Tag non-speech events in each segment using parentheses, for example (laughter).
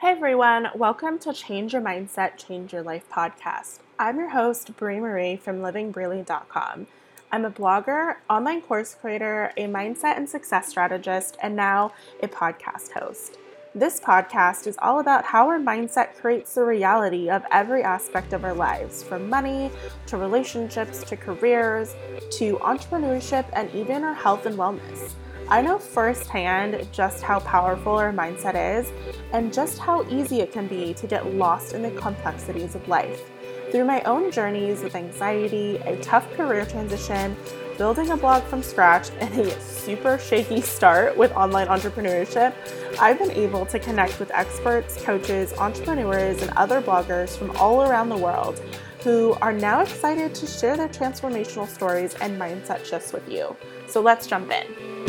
Hey everyone, welcome to Change Your Mindset, Change Your Life podcast. I'm your host, Brie Marie from livingbreely.com. I'm a blogger, online course creator, a mindset and success strategist, and now a podcast host. This podcast is all about how our mindset creates the reality of every aspect of our lives, from money to relationships to careers to entrepreneurship and even our health and wellness. I know firsthand just how powerful our mindset is and just how easy it can be to get lost in the complexities of life. Through my own journeys with anxiety, a tough career transition, building a blog from scratch, (laughs) and a super shaky start with online entrepreneurship, I've been able to connect with experts, coaches, entrepreneurs, and other bloggers from all around the world who are now excited to share their transformational stories and mindset shifts with you. So let's jump in.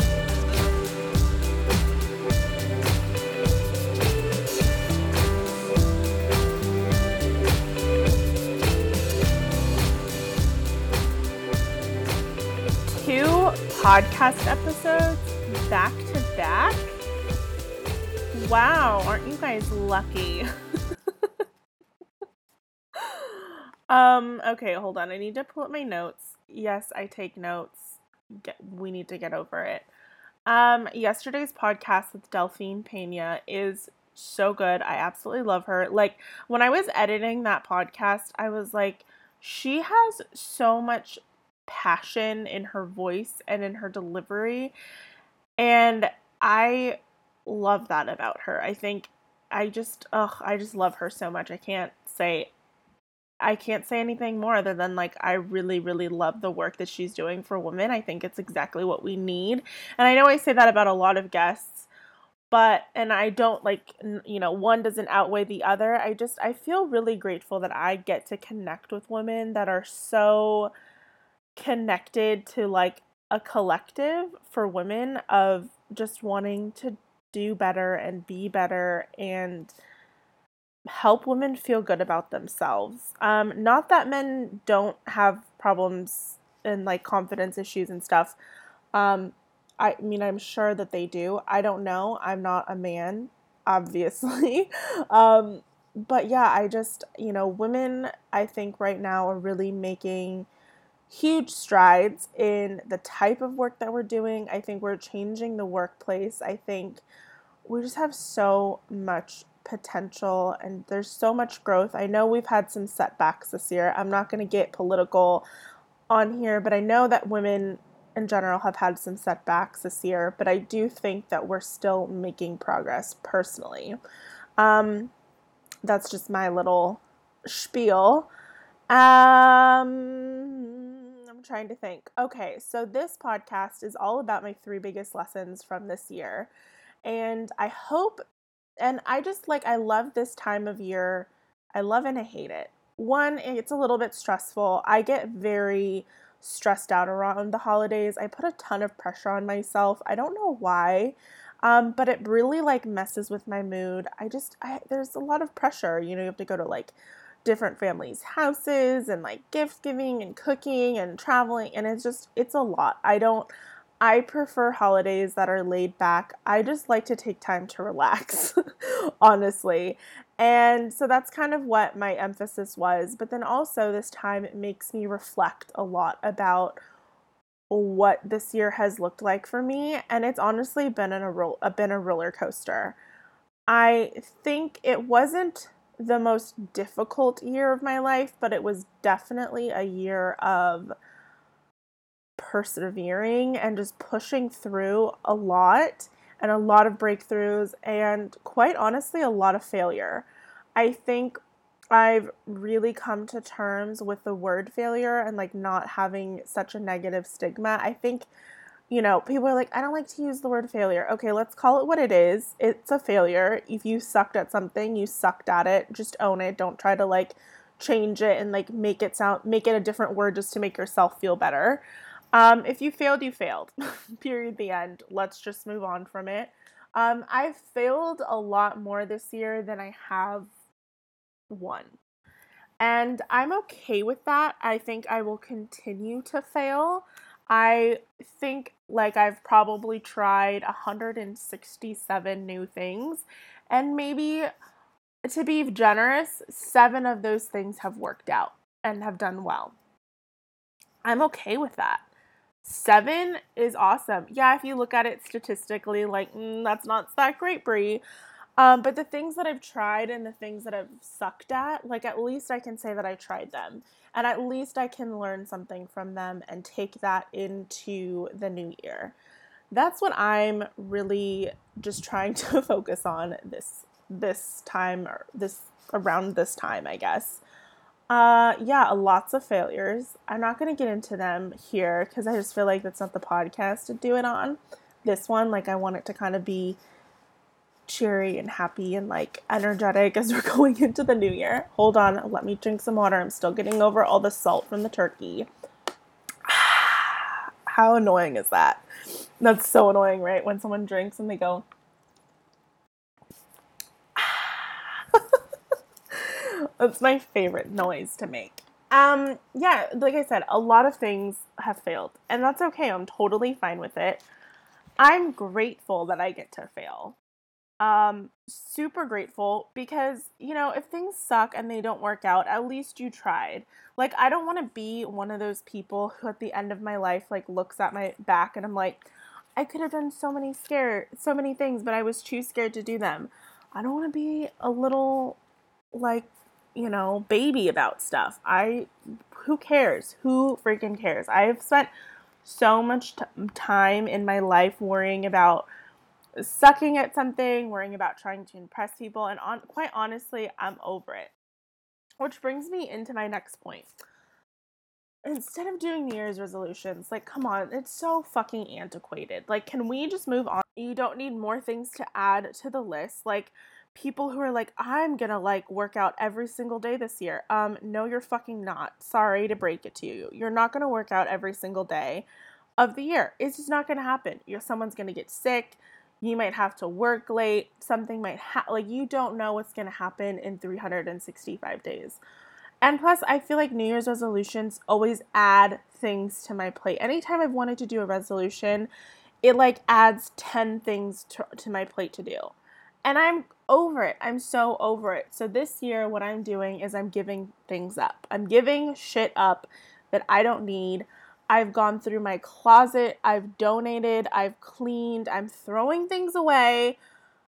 Podcast episodes back to back. Wow, aren't you guys lucky? (laughs) um, okay, hold on. I need to pull up my notes. Yes, I take notes. Get, we need to get over it. Um, yesterday's podcast with Delphine Pena is so good. I absolutely love her. Like when I was editing that podcast, I was like, she has so much passion in her voice and in her delivery. And I love that about her. I think I just ugh, I just love her so much. I can't say I can't say anything more other than like I really really love the work that she's doing for women. I think it's exactly what we need. And I know I say that about a lot of guests, but and I don't like you know, one doesn't outweigh the other. I just I feel really grateful that I get to connect with women that are so connected to like a collective for women of just wanting to do better and be better and help women feel good about themselves. Um, not that men don't have problems and like confidence issues and stuff. Um, I mean, I'm sure that they do. I don't know. I'm not a man, obviously. (laughs) um, but yeah, I just, you know, women, I think right now are really making huge strides in the type of work that we're doing. I think we're changing the workplace. I think we just have so much potential and there's so much growth. I know we've had some setbacks this year. I'm not going to get political on here, but I know that women in general have had some setbacks this year, but I do think that we're still making progress personally. Um, that's just my little spiel. Um, trying to think. Okay, so this podcast is all about my three biggest lessons from this year. And I hope, and I just like, I love this time of year. I love and I hate it. One, it's a little bit stressful. I get very stressed out around the holidays. I put a ton of pressure on myself. I don't know why. Um, but it really like messes with my mood. I just I, there's a lot of pressure. You know, you have to go to like different families' houses and like gift giving and cooking and traveling and it's just it's a lot. I don't I prefer holidays that are laid back. I just like to take time to relax, (laughs) honestly. And so that's kind of what my emphasis was. But then also, this time it makes me reflect a lot about what this year has looked like for me. And it's honestly been, in a, been a roller coaster. I think it wasn't the most difficult year of my life, but it was definitely a year of persevering and just pushing through a lot and a lot of breakthroughs and quite honestly a lot of failure. I think I've really come to terms with the word failure and like not having such a negative stigma. I think you know, people are like, I don't like to use the word failure. Okay, let's call it what it is. It's a failure. If you sucked at something, you sucked at it. Just own it. Don't try to like change it and like make it sound make it a different word just to make yourself feel better. Um, if you failed, you failed. (laughs) Period. The end. Let's just move on from it. Um, I've failed a lot more this year than I have won. And I'm okay with that. I think I will continue to fail. I think like I've probably tried 167 new things and maybe to be generous, seven of those things have worked out and have done well. I'm okay with that. Seven is awesome. Yeah, if you look at it statistically, like, mm, that's not that great, Brie. Um, but the things that I've tried and the things that I've sucked at, like, at least I can say that I tried them. And at least I can learn something from them and take that into the new year. That's what I'm really just trying (laughs) to focus on this this time or this around this time, I guess. Uh, yeah, lots of failures. I'm not going to get into them here because I just feel like that's not the podcast to do it on. This one, like, I want it to kind of be cheery and happy and like energetic (laughs) as we're going into the new year. Hold on, let me drink some water. I'm still getting over all the salt from the turkey. (sighs) How annoying is that? That's so annoying, right? When someone drinks and they go, (sighs) That's my favorite noise to make. Um, yeah, like I said, a lot of things have failed, and that's okay. I'm totally fine with it. I'm grateful that I get to fail. Um, super grateful because, you know, if things suck and they don't work out, at least you tried. Like, I don't want to be one of those people who at the end of my life, like, looks at my back and I'm like, I could have done so many scare, so many things, but I was too scared to do them. I don't want to be a little, like, you know, baby about stuff. I, who cares? Who freaking cares? I've spent so much t- time in my life worrying about sucking at something, worrying about trying to impress people, and on, quite honestly, I'm over it. Which brings me into my next point. Instead of doing New Year's resolutions, like, come on, it's so fucking antiquated. Like, can we just move on? You don't need more things to add to the list. Like, people who are like, I'm gonna like work out every single day this year. Um, no, you're fucking not. Sorry to break it to you. You're not gonna work out every single day of the year. It's just not gonna happen. You're someone's gonna get sick. You might have to work late. Something might happen. Like you don't know what's gonna happen in 365 days. And plus, I feel like New Year's resolutions always add things to my plate. Anytime I've wanted to do a resolution, it like adds 10 things to, to my plate to do. And I'm over it. I'm so over it. So this year, what I'm doing is I'm giving things up. I'm giving shit up that I don't need. I've gone through my closet. I've donated. I've cleaned. I'm throwing things away.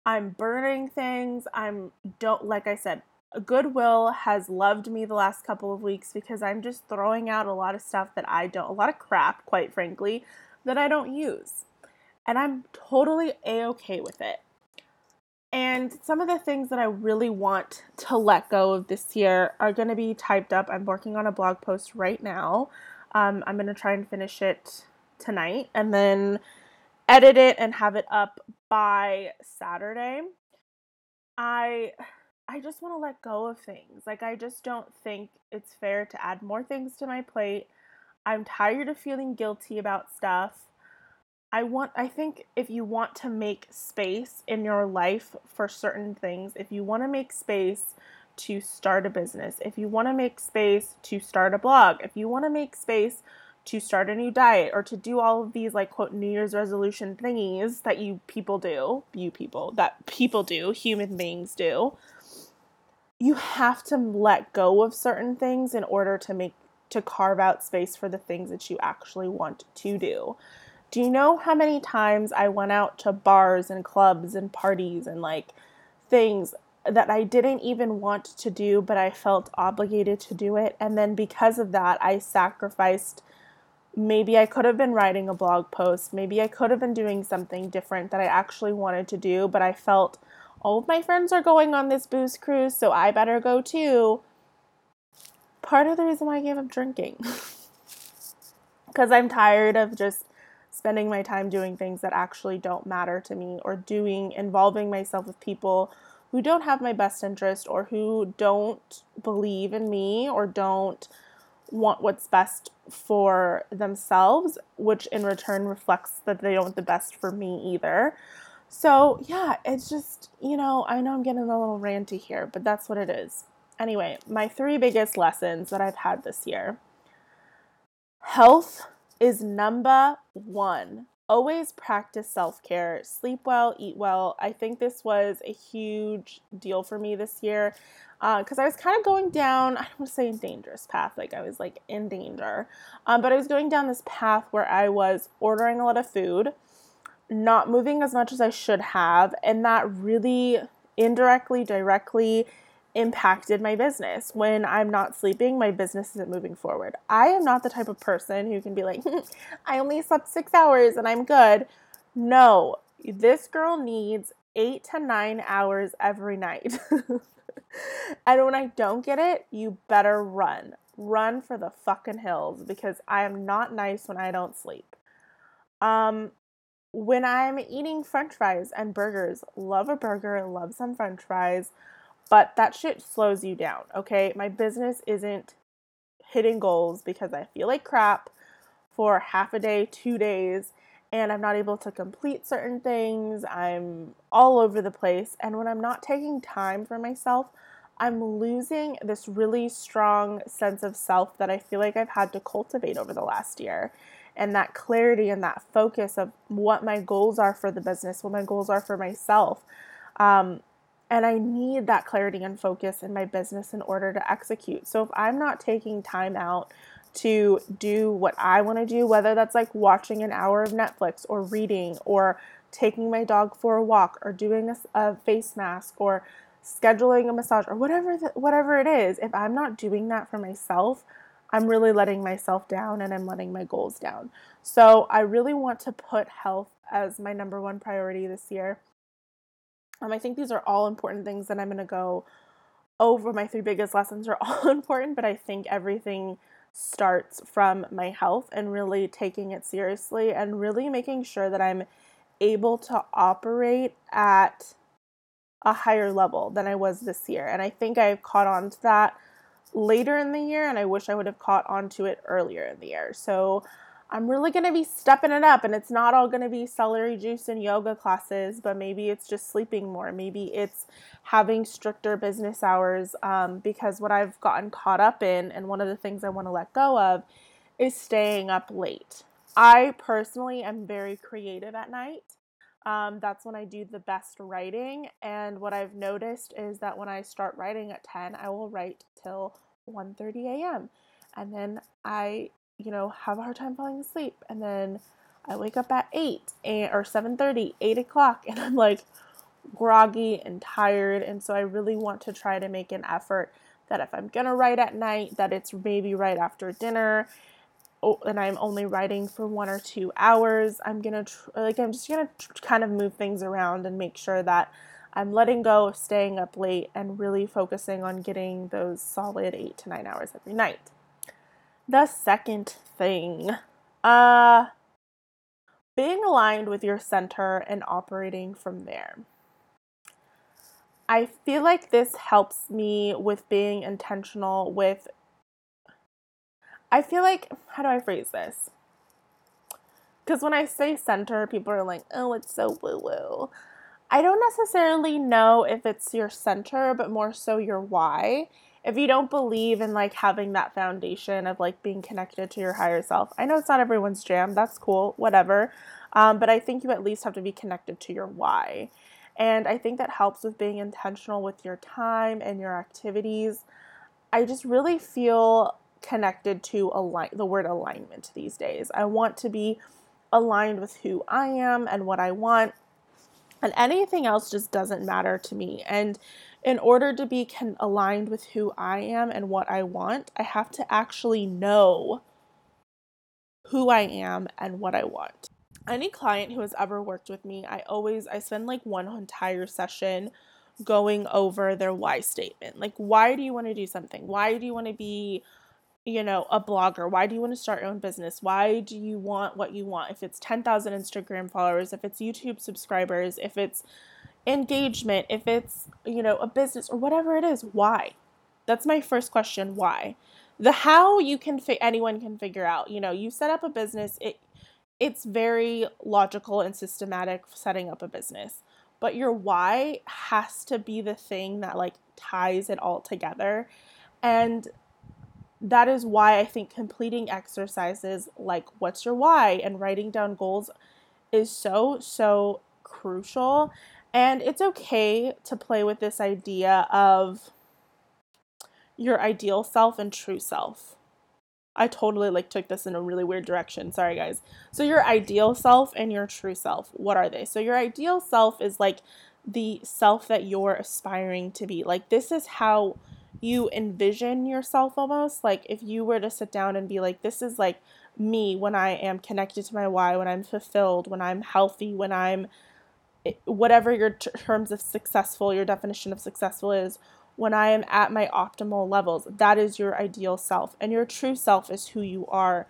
I'm burning things. I'm don't like I said, Goodwill has loved me the last couple of weeks because I'm just throwing out a lot of stuff that I don't, a lot of crap, quite frankly, that I don't use. And I'm totally a okay with it. And some of the things that I really want to let go of this year are going to be typed up. I'm working on a blog post right now. Um, I'm going to try and finish it tonight and then edit it and have it up by Saturday. I I just want to let go of things. Like I just don't think it's fair to add more things to my plate. I'm tired of feeling guilty about stuff. I want I think if you want to make space in your life for certain things, if you want to make space to start a business, if you want to make space to start a blog, if you want to make space to start a new diet or to do all of these like quote New Year's resolution thingies that you people do, you people, that people do, human beings do, you have to let go of certain things in order to make to carve out space for the things that you actually want to do. Do you know how many times I went out to bars and clubs and parties and like things that I didn't even want to do, but I felt obligated to do it? And then because of that, I sacrificed. Maybe I could have been writing a blog post. Maybe I could have been doing something different that I actually wanted to do, but I felt all of my friends are going on this booze cruise, so I better go too. Part of the reason why I gave up drinking. (laughs) Because I'm tired of just spending my time doing things that actually don't matter to me or doing involving myself with people who don't have my best interest or who don't believe in me or don't want what's best for themselves, which in return reflects that they don't want the best for me either. So, yeah, it's just, you know, I know I'm getting a little ranty here, but that's what it is. Anyway, my three biggest lessons that I've had this year health is number one. Always practice self care, sleep well, eat well. I think this was a huge deal for me this year because uh, I was kind of going down, I don't want to say a dangerous path, like I was like in danger, um, but I was going down this path where I was ordering a lot of food, not moving as much as I should have, and that really indirectly, directly impacted my business. When I'm not sleeping, my business isn't moving forward. I am not the type of person who can be like, (laughs) I only slept six hours and I'm good. No, this girl needs eight to nine hours every night. (laughs) and when I don't get it, you better run. Run for the fucking hills because I am not nice when I don't sleep. Um, when I'm eating french fries and burgers, love a burger, love some french fries but that shit slows you down, okay? My business isn't hitting goals because I feel like crap for half a day, two days, and I'm not able to complete certain things. I'm all over the place. And when I'm not taking time for myself, I'm losing this really strong sense of self that I feel like I've had to cultivate over the last year. And that clarity and that focus of what my goals are for the business, what my goals are for myself. Um, and I need that clarity and focus in my business in order to execute. So if I'm not taking time out to do what I want to do, whether that's like watching an hour of Netflix or reading or taking my dog for a walk or doing a, a face mask or scheduling a massage or whatever the, whatever it is, if I'm not doing that for myself, I'm really letting myself down and I'm letting my goals down. So I really want to put health as my number one priority this year. Um, I think these are all important things that I'm going to go over. My three biggest lessons are (laughs) all important, but I think everything starts from my health and really taking it seriously and really making sure that I'm able to operate at a higher level than I was this year. And I think I've caught on to that later in the year, and I wish I would have caught on to it earlier in the year. So I'm really going to be stepping it up and it's not all going to be celery juice and yoga classes, but maybe it's just sleeping more. Maybe it's having stricter business hours um, because what I've gotten caught up in and one of the things I want to let go of is staying up late. I personally am very creative at night. Um, that's when I do the best writing. And what I've noticed is that when I start writing at 10, I will write till 1:30 a.m. And then I you know, have a hard time falling asleep. And then I wake up at 8 or 7.30, 8 o'clock, (laughs) and I'm like groggy and tired. And so I really want to try to make an effort that if I'm going to write at night, that it's maybe right after dinner oh, and I'm only writing for one or two hours. I'm going to, tr- like, I'm just going to tr- kind of move things around and make sure that I'm letting go of staying up late and really focusing on getting those solid eight to nine hours every night the second thing. Uh being aligned with your center and operating from there. I feel like this helps me with being intentional with i feel like how do i phrase this? Because when i say center people are like oh it's so woo woo i don't necessarily know if it's your center but more so your why if you don't believe in like having that foundation of like being connected to your higher self, I know it's not everyone's jam, that's cool, whatever. Um, but I think you at least have to be connected to your why. And I think that helps with being intentional with your time and your activities. I just really feel connected to align the word alignment these days. I want to be aligned with who I am and what I want. And anything else just doesn't matter to me. And in order to be aligned with who I am and what I want, I have to actually know who I am and what I want. Any client who has ever worked with me, I always I spend like one entire session going over their why statement. Like why do you want to do something? Why do you want to be you know, a blogger? Why do you want to start your own business? Why do you want what you want? If it's 10,000 Instagram followers, if it's YouTube subscribers, if it's engagement, if it's, you know, a business or whatever it is, why? That's my first question, why? The how you can fi- anyone can figure out. You know, you set up a business, it it's very logical and systematic setting up a business. But your why has to be the thing that like ties it all together. And that is why I think completing exercises like what's your why and writing down goals is so, so crucial. And it's okay to play with this idea of your ideal self and true self. I totally like took this in a really weird direction. Sorry guys. So your ideal self and your true self, what are they? So your ideal self is like the self that you're aspiring to be. Like this is how you envision yourself almost. Like if you were to sit down and be like this is like me when I am connected to my why, when I'm fulfilled, when I'm healthy, when I'm whatever your t- terms of successful, your definition of successful is, when I am at my optimal levels. That is your ideal self. And your true self is who you are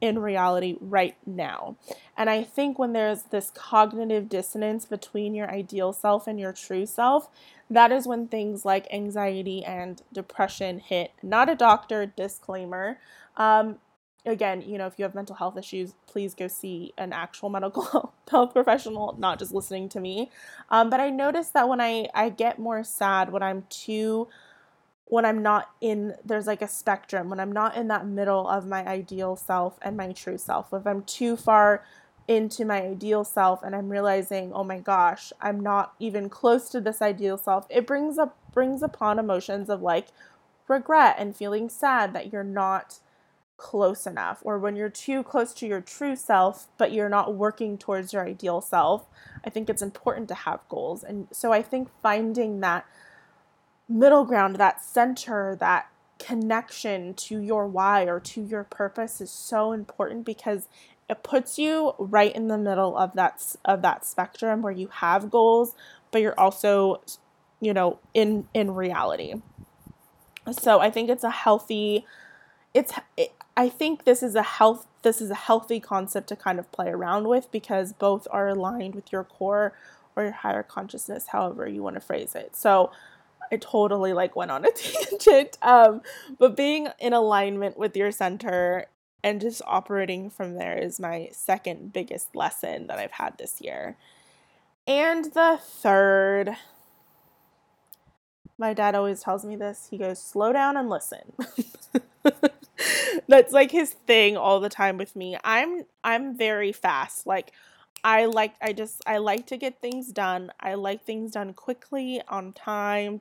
in reality right now. And I think when there's this cognitive dissonance between your ideal self and your true self, that is when things like anxiety and depression hit. Not a doctor, disclaimer. Um, again, you know, if you have mental health issues, please go see an actual medical (laughs) health professional, not just listening to me. Um, but I noticed that when I, I get more sad when I'm too, when I'm not in, there's like a spectrum, when I'm not in that middle of my ideal self and my true self. If I'm too far into my ideal self and I'm realizing, oh my gosh, I'm not even close to this ideal self, it brings up brings upon emotions of like regret and feeling sad that you're not close enough or when you're too close to your true self but you're not working towards your ideal self i think it's important to have goals. And so i think finding that middle ground that center that connection to your why or to your purpose is so important because it puts you right in the middle of that of that spectrum where you have goals but you're also you know in in reality. So i think it's a healthy it's it, I think this is a health this is a healthy concept to kind of play around with because both are aligned with your core or your higher consciousness, however you want to phrase it. So I totally like went on a (laughs) tangent. Um, but being in alignment with your center and just operating from there is my second biggest lesson that I've had this year. And the third, my dad always tells me this. He goes, slow down and listen. (laughs) (laughs) That's like his thing all the time with me. I'm I'm very fast. Like I like I just I like to get things done. I like things done quickly, on time,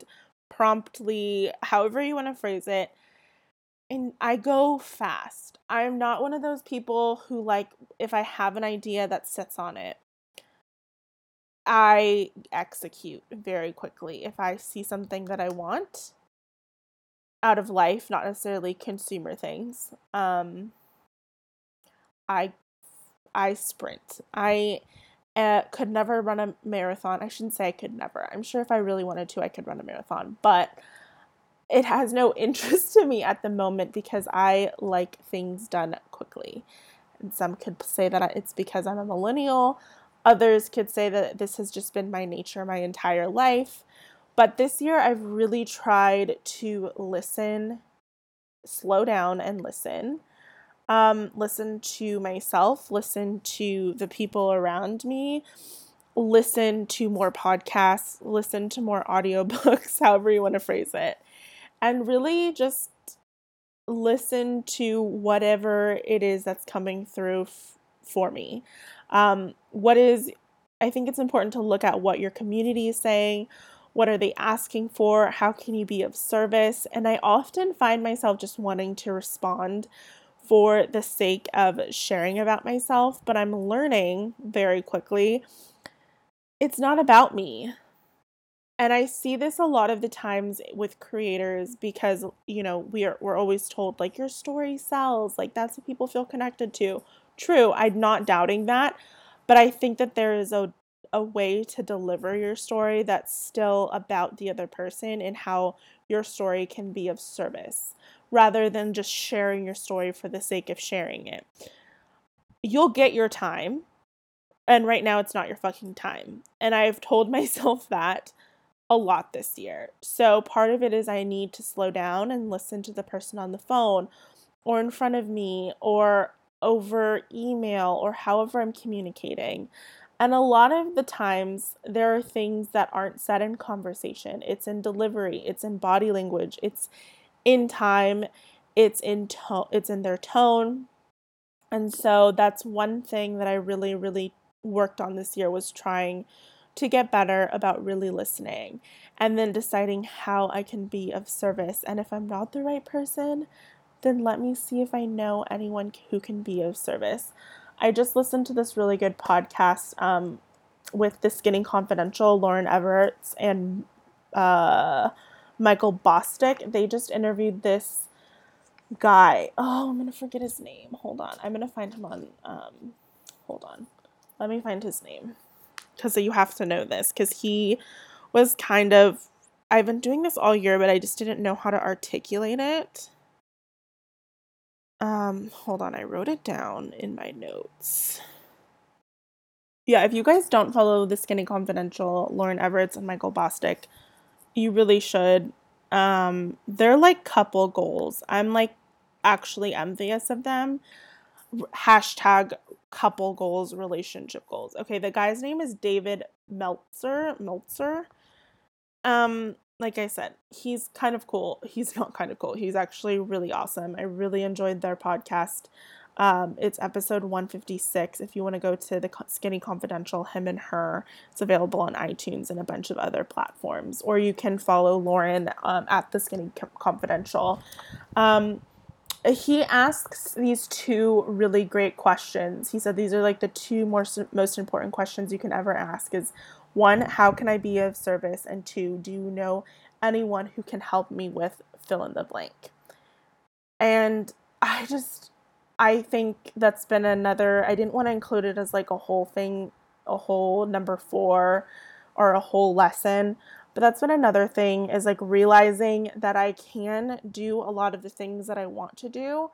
promptly, however you want to phrase it. And I go fast. I'm not one of those people who like if I have an idea that sits on it. I execute very quickly. If I see something that I want, out of life, not necessarily consumer things. Um, I I sprint. I uh, could never run a marathon. I shouldn't say I could never. I'm sure if I really wanted to, I could run a marathon, but it has no (laughs) interest to me at the moment because I like things done quickly. And some could say that it's because I'm a millennial. Others could say that this has just been my nature my entire life. But this year, I've really tried to listen, slow down, and listen. Um, listen to myself, listen to the people around me, listen to more podcasts, listen to more audiobooks, (laughs) however you want to phrase it, and really just listen to whatever it is that's coming through f- for me. Um, what is, I think it's important to look at what your community is saying, what are they asking for? How can you be of service? And I often find myself just wanting to respond for the sake of sharing about myself, but I'm learning very quickly it's not about me. And I see this a lot of the times with creators because, you know, we are we're always told like your story sells, like that's what people feel connected to. True, I'm not doubting that, but I think that there is a a way to deliver your story that's still about the other person and how your story can be of service rather than just sharing your story for the sake of sharing it. You'll get your time, and right now it's not your fucking time. And I've told (laughs) myself that a lot this year. So part of it is I need to slow down and listen to the person on the phone or in front of me or over email or however I'm communicating. And a lot of the times, there are things that aren't said in conversation. It's in delivery, it's in body language, it's in time, it's in tone, it's in their tone. And so that's one thing that I really, really worked on this year was trying to get better about really listening and then deciding how I can be of service. And if I'm not the right person, then let me see if I know anyone who can be of service. I just listened to this really good podcast um, with the Skinny Confidential, Lauren Evarts, and uh, Michael Bosstick. They just interviewed this guy. Oh, I'm gonna forget his name. Hold on. I'm gonna find him on. Um, hold on. Let me find his name because you have to know this because he was kind of. I've been doing this all year, but I just didn't know how to articulate it. Um, hold on, I wrote it down in my notes. Yeah, if you guys don't follow the Skinny Confidential, Lauren Evarts and Michael Bosstick, you really should. Um, they're like couple goals. I'm like actually envious of them. Hashtag couple goals, relationship goals. Okay, the guy's name is David Meltzer. Meltzer. Um, like I said, he's kind of cool. (laughs) He's not kind of cool. He's actually really awesome. I really enjoyed their podcast. Um, it's episode 156. If you want to go to the Skinny Confidential, him and her, it's available on iTunes and a bunch of other platforms. Or you can follow Lauren um, at the Skinny Confidential. Um, he asks these two really great questions. He said these are like the two most most important questions you can ever ask is one, how can I be of service? And two, do you know anyone who can help me with fill in the blank? And I just I think that's been another I didn't want to include it as like a whole thing, a whole number 4 or a whole lesson, but that's been another thing is like realizing that I can do a lot of the things that I want to do,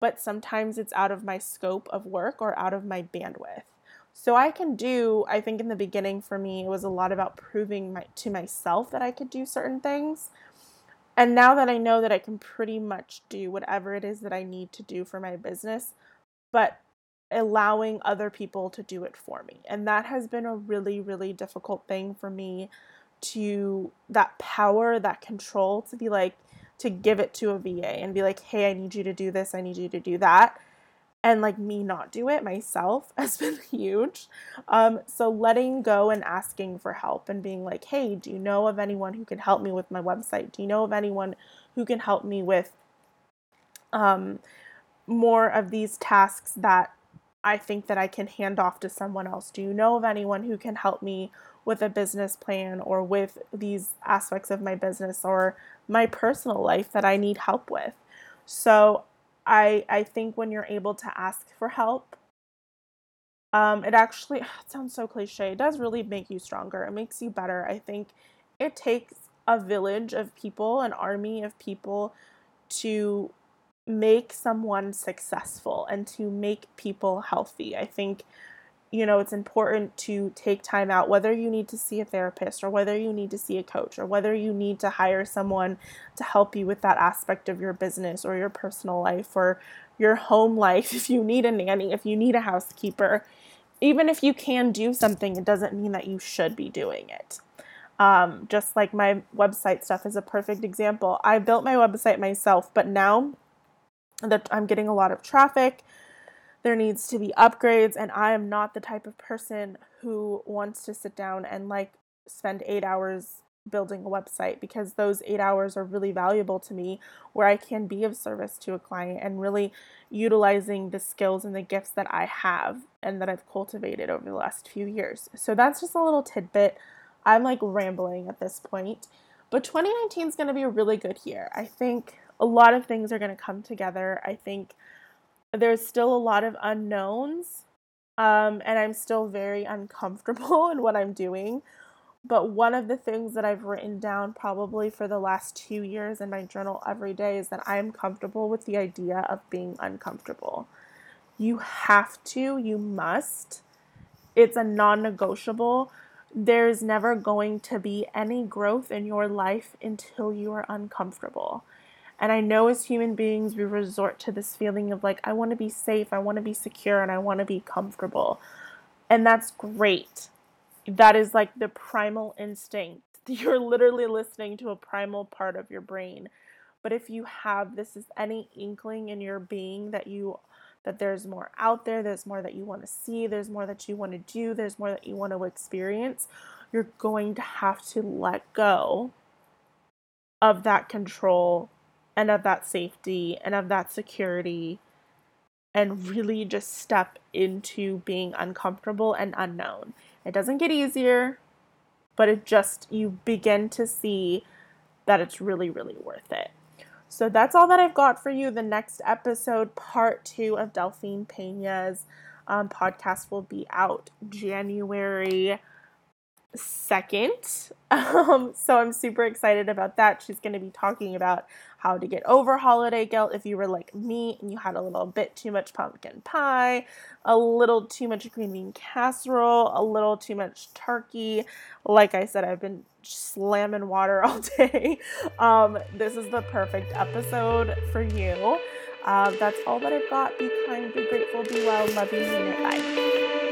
but sometimes it's out of my scope of work or out of my bandwidth. So I can do, I think in the beginning for me, it was a lot about proving my, to myself that I could do certain things. And now that I know that I can pretty much do whatever it is that I need to do for my business, but allowing other people to do it for me. And that has been a really, really difficult thing for me to that power, that control to be like, to give it to a VA and be like, hey, I need you to do this, I need you to do that. And like me not do it myself (laughs) has been huge. Um, so letting go and asking for help and being like, hey, do you know of anyone who can help me with my website? Do you know of anyone who can help me with um, more of these tasks that I think that I can hand off to someone else? Do you know of anyone who can help me with a business plan or with these aspects of my business or my personal life that I need help with. So I I think when you're able to ask for help, um, it actually (sighs) it sounds so cliche. It does really make you stronger. It makes you better. I think it takes a village of people, an army of people, to make someone successful and to make people healthy. I think you know, it's important to take time out, whether you need to see a therapist or whether you need to see a coach or whether you need to hire someone to help you with that aspect of your business or your personal life or your home life. (laughs) If you need a nanny, if you need a housekeeper, even if you can do something, it doesn't mean that you should be doing it. Um, just like my website stuff is a perfect example. I built my website myself, but now that I'm getting a lot of traffic, there needs to be upgrades and I am not the type of person who wants to sit down and like spend 8 hours building a website because those 8 hours are really valuable to me where I can be of service to a client and really utilizing the skills and the gifts that I have and that I've cultivated over the last few years. So that's just a little tidbit. I'm like rambling at this point. But 2019 is going to be a really good year. I think a lot of things are going to come together. I think there's still a lot of unknowns um, and i'm still very uncomfortable (laughs) in what i'm doing. But one of the things that i've written down probably for the last two years in my journal every day is that i'm comfortable with the idea of being uncomfortable. You have to you must. It's a non-negotiable. There's never going to be any growth in your life until you are uncomfortable and I know as human beings, we resort to this feeling of like, I want to be safe, I want to be secure, and I want to be comfortable. And that's great. That is like the primal instinct. (laughs) You're literally listening to a primal part of your brain. But if you have this is any inkling in your being that you that there's more out there, there's more that you want to see, there's more that you want to do, there's more that you want to experience, you're going to have to let go of that control and of that safety and of that security and really just step into being uncomfortable and unknown. It doesn't get easier, but it just, you begin to see that it's really, really worth it. So that's all that I've got for you. The next episode, part two of Delphine Pena's um, podcast, will be out January 2nd. (laughs) Um, so I'm super excited about that. She's going to be talking about how to get over holiday guilt if you were like me and you had a little bit too much pumpkin pie, a little too much green bean casserole, a little too much turkey. Like I said, I've been slamming water (laughs) all day. Um, this is the perfect episode for you. Uh, that's all that I've got. Be kind, be grateful, be well, love you, mean. Bye.